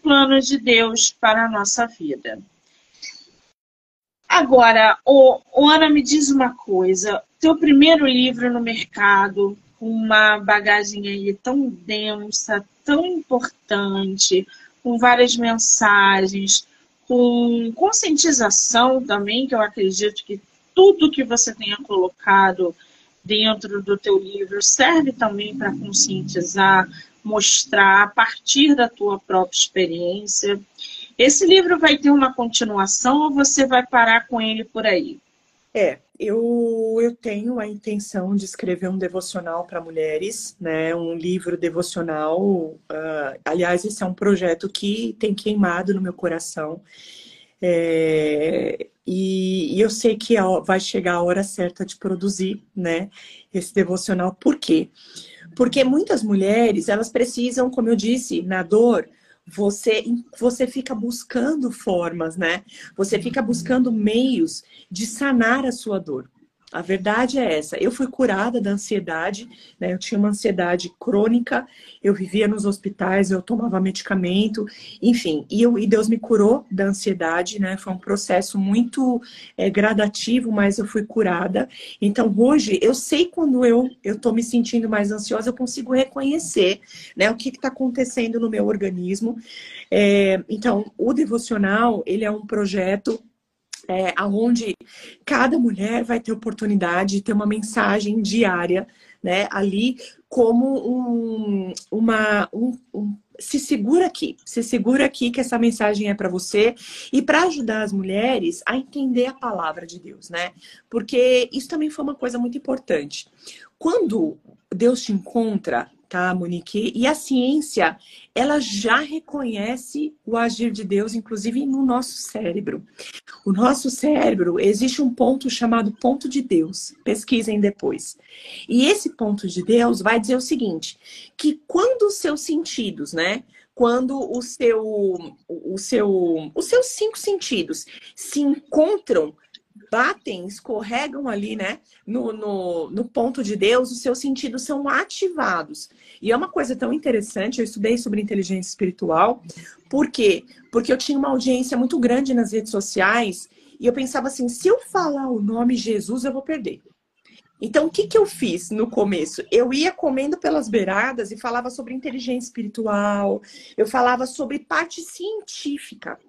plano de Deus para a nossa vida. Agora, o, Ana, me diz uma coisa: teu primeiro livro no mercado, com uma bagagem aí tão densa, tão importante, com várias mensagens, com conscientização também, que eu acredito que tudo que você tenha colocado dentro do teu livro serve também para conscientizar, mostrar a partir da tua própria experiência. Esse livro vai ter uma continuação ou você vai parar com ele por aí? É, eu, eu tenho a intenção de escrever um devocional para mulheres, né? Um livro devocional. Uh, aliás, esse é um projeto que tem queimado no meu coração. É, e, e, eu sei que vai chegar a hora certa de produzir, né? Esse devocional. Por quê? Porque muitas mulheres, elas precisam, como eu disse, na dor, você, você fica buscando formas, né? Você fica buscando meios de sanar a sua dor. A verdade é essa. Eu fui curada da ansiedade, né? Eu tinha uma ansiedade crônica, eu vivia nos hospitais, eu tomava medicamento, enfim. E, eu, e Deus me curou da ansiedade, né? Foi um processo muito é, gradativo, mas eu fui curada. Então hoje eu sei quando eu tô me sentindo mais ansiosa, eu consigo reconhecer, né? O que está acontecendo no meu organismo. É, então o devocional ele é um projeto é, onde cada mulher vai ter oportunidade de ter uma mensagem diária, né? Ali como um, uma, um, um se segura aqui, se segura aqui que essa mensagem é para você e para ajudar as mulheres a entender a palavra de Deus, né? Porque isso também foi uma coisa muito importante. Quando Deus te encontra, tá, Monique? E a ciência, ela já reconhece o agir de Deus, inclusive no nosso cérebro. O nosso cérebro, existe um ponto chamado ponto de Deus. Pesquisem depois. E esse ponto de Deus vai dizer o seguinte, que quando os seus sentidos, né, quando o seu, o seu, os seus cinco sentidos se encontram batem, escorregam ali, né, no, no, no, ponto de Deus, os seus sentidos são ativados. E é uma coisa tão interessante, eu estudei sobre inteligência espiritual, por quê? Porque eu tinha uma audiência muito grande nas redes sociais e eu pensava assim, se eu falar o nome Jesus, eu vou perder. Então, o que, que eu fiz no começo? Eu ia comendo pelas beiradas e falava sobre inteligência espiritual, eu falava sobre parte científica,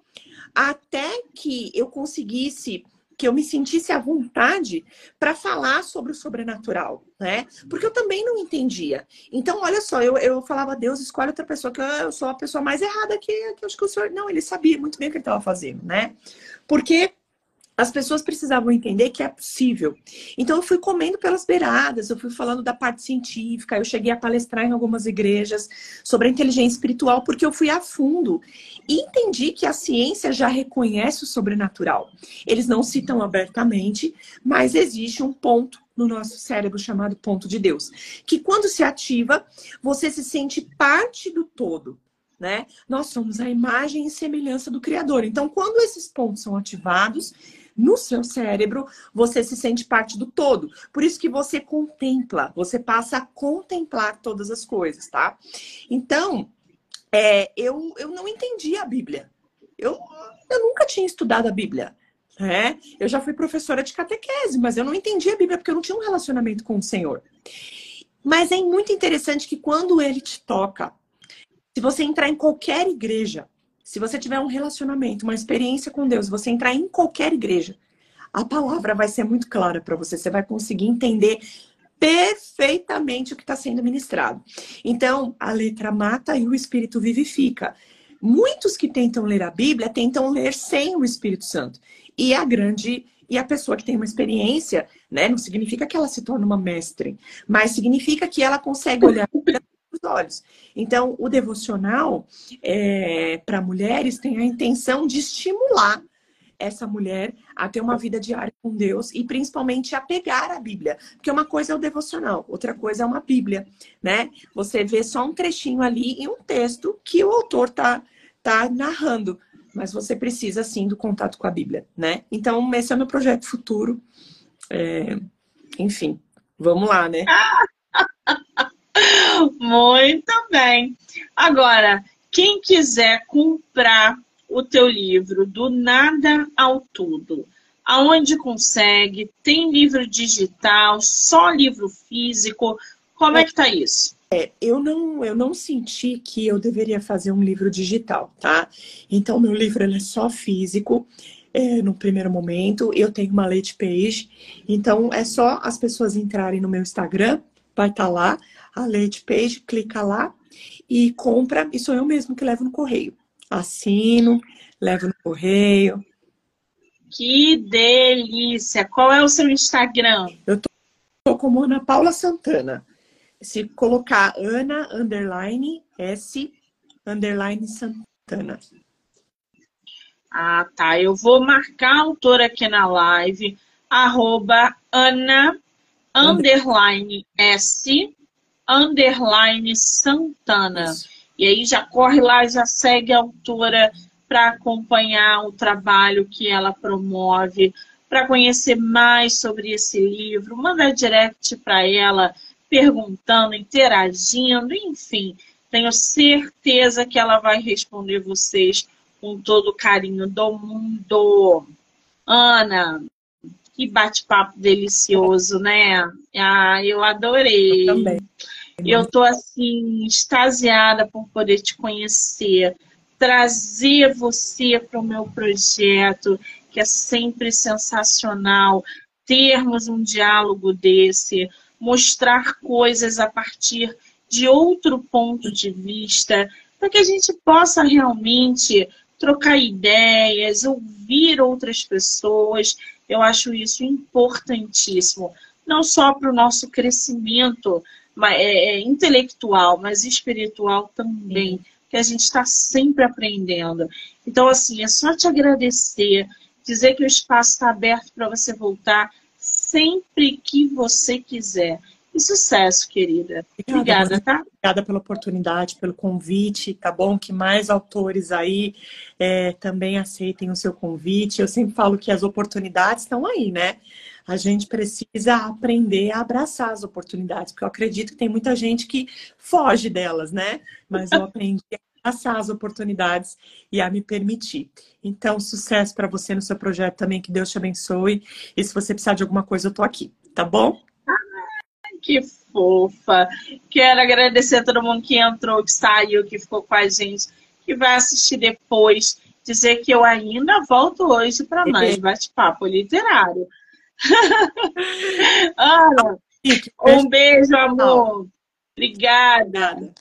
até que eu conseguisse que eu me sentisse à vontade para falar sobre o sobrenatural, né? Porque eu também não entendia. Então, olha só, eu, eu falava, Deus, escolhe outra pessoa, que eu sou a pessoa mais errada que, que acho que o senhor. Não, ele sabia muito bem o que ele estava fazendo, né? Porque as pessoas precisavam entender que é possível. Então, eu fui comendo pelas beiradas, eu fui falando da parte científica, eu cheguei a palestrar em algumas igrejas sobre a inteligência espiritual, porque eu fui a fundo e entendi que a ciência já reconhece o sobrenatural. Eles não citam abertamente, mas existe um ponto no nosso cérebro chamado ponto de Deus, que quando se ativa, você se sente parte do todo. Né? Nós somos a imagem e semelhança do Criador. Então, quando esses pontos são ativados, no seu cérebro, você se sente parte do todo. Por isso que você contempla, você passa a contemplar todas as coisas, tá? Então, é, eu, eu não entendi a Bíblia. Eu, eu nunca tinha estudado a Bíblia. É, eu já fui professora de catequese, mas eu não entendi a Bíblia porque eu não tinha um relacionamento com o Senhor. Mas é muito interessante que quando ele te toca, se você entrar em qualquer igreja, se você tiver um relacionamento, uma experiência com Deus, você entrar em qualquer igreja, a palavra vai ser muito clara para você. Você vai conseguir entender perfeitamente o que está sendo ministrado. Então, a letra mata e o espírito vivifica. Muitos que tentam ler a Bíblia tentam ler sem o Espírito Santo. E a grande e a pessoa que tem uma experiência, né, não significa que ela se torne uma mestre, mas significa que ela consegue olhar os olhos. Então, o devocional é, para mulheres tem a intenção de estimular essa mulher a ter uma vida diária com Deus e principalmente a pegar a Bíblia. Porque uma coisa é o devocional, outra coisa é uma Bíblia, né? Você vê só um trechinho ali e um texto que o autor tá, tá narrando. Mas você precisa, sim, do contato com a Bíblia, né? Então, esse é o meu projeto futuro. É... Enfim, vamos lá, né? Muito bem. Agora, quem quiser comprar o teu livro do nada ao tudo, aonde consegue? Tem livro digital, só livro físico? Como é, que tá isso? É, eu não, eu não senti que eu deveria fazer um livro digital, tá? Então, meu livro é só físico. é, no primeiro momento. Eu tenho uma leite page, então é só as pessoas entrarem no meu Instagram, vai estar tá lá a leite page, clica lá e compra, e sou eu mesmo que levo no correio. Assino, levo no correio. Que delícia! Qual é o seu Instagram? Eu tô, tô como Ana Paula Santana. Se colocar Ana underline S underline Santana. Ah, tá. Eu vou marcar a autora aqui na live, arroba Ana underline S underline Santana. E aí já corre lá, já segue a autora para acompanhar o trabalho que ela promove, para conhecer mais sobre esse livro, manda direct para ela, perguntando, interagindo, enfim. Tenho certeza que ela vai responder vocês com todo o carinho do mundo. Ana, que bate-papo delicioso, né? Ah, eu adorei. Eu também. Eu tô assim, extasiada por poder te conhecer, trazer você para o meu projeto, que é sempre sensacional, termos um diálogo desse, mostrar coisas a partir de outro ponto de vista, para que a gente possa realmente trocar ideias, ouvir outras pessoas. Eu acho isso importantíssimo, não só para o nosso crescimento é, é, intelectual, mas espiritual também, que a gente está sempre aprendendo. Então, assim, é só te agradecer, dizer que o espaço está aberto para você voltar sempre que você quiser. E sucesso, querida. Obrigada, Obrigada tá? Obrigada pela oportunidade, pelo convite, tá bom? Que mais autores aí é, também aceitem o seu convite. Eu sempre falo que as oportunidades estão aí, né? A gente precisa aprender a abraçar as oportunidades, porque eu acredito que tem muita gente que foge delas, né? Mas eu aprendi a abraçar as oportunidades e a me permitir. Então, sucesso para você no seu projeto também, que Deus te abençoe. E se você precisar de alguma coisa, eu tô aqui, tá bom? Que fofa. Quero agradecer a todo mundo que entrou, que saiu, que ficou com a gente, que vai assistir depois. Dizer que eu ainda volto hoje para mais bate-papo literário. Ana, um beijo, amor. Obrigada.